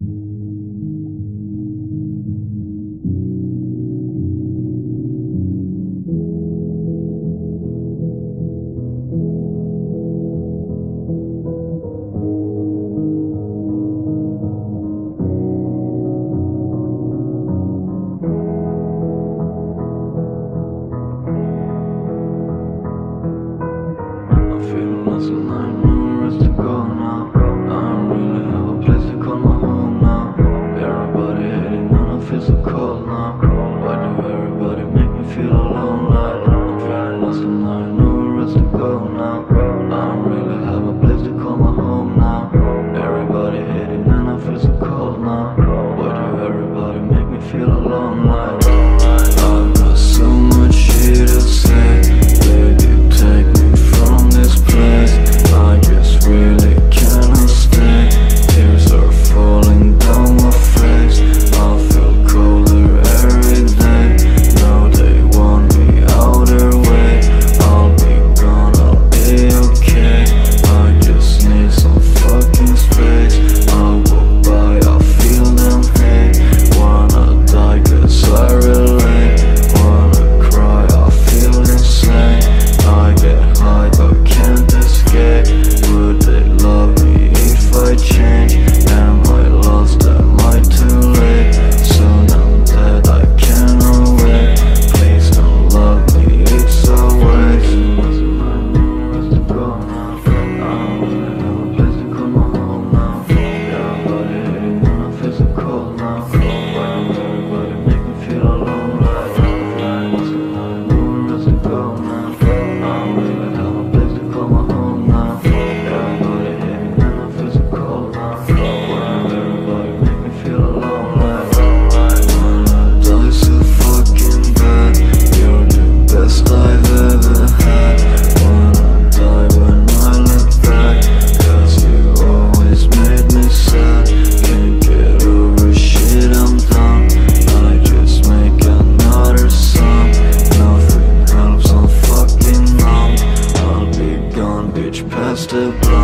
feeling less alive, no rest to go. Why do everybody make me feel alone I'm trying lost and I know it's to go now. I don't really have a place to call my home now. Everybody hating and I feel so cold now. Why do everybody make me feel alone like to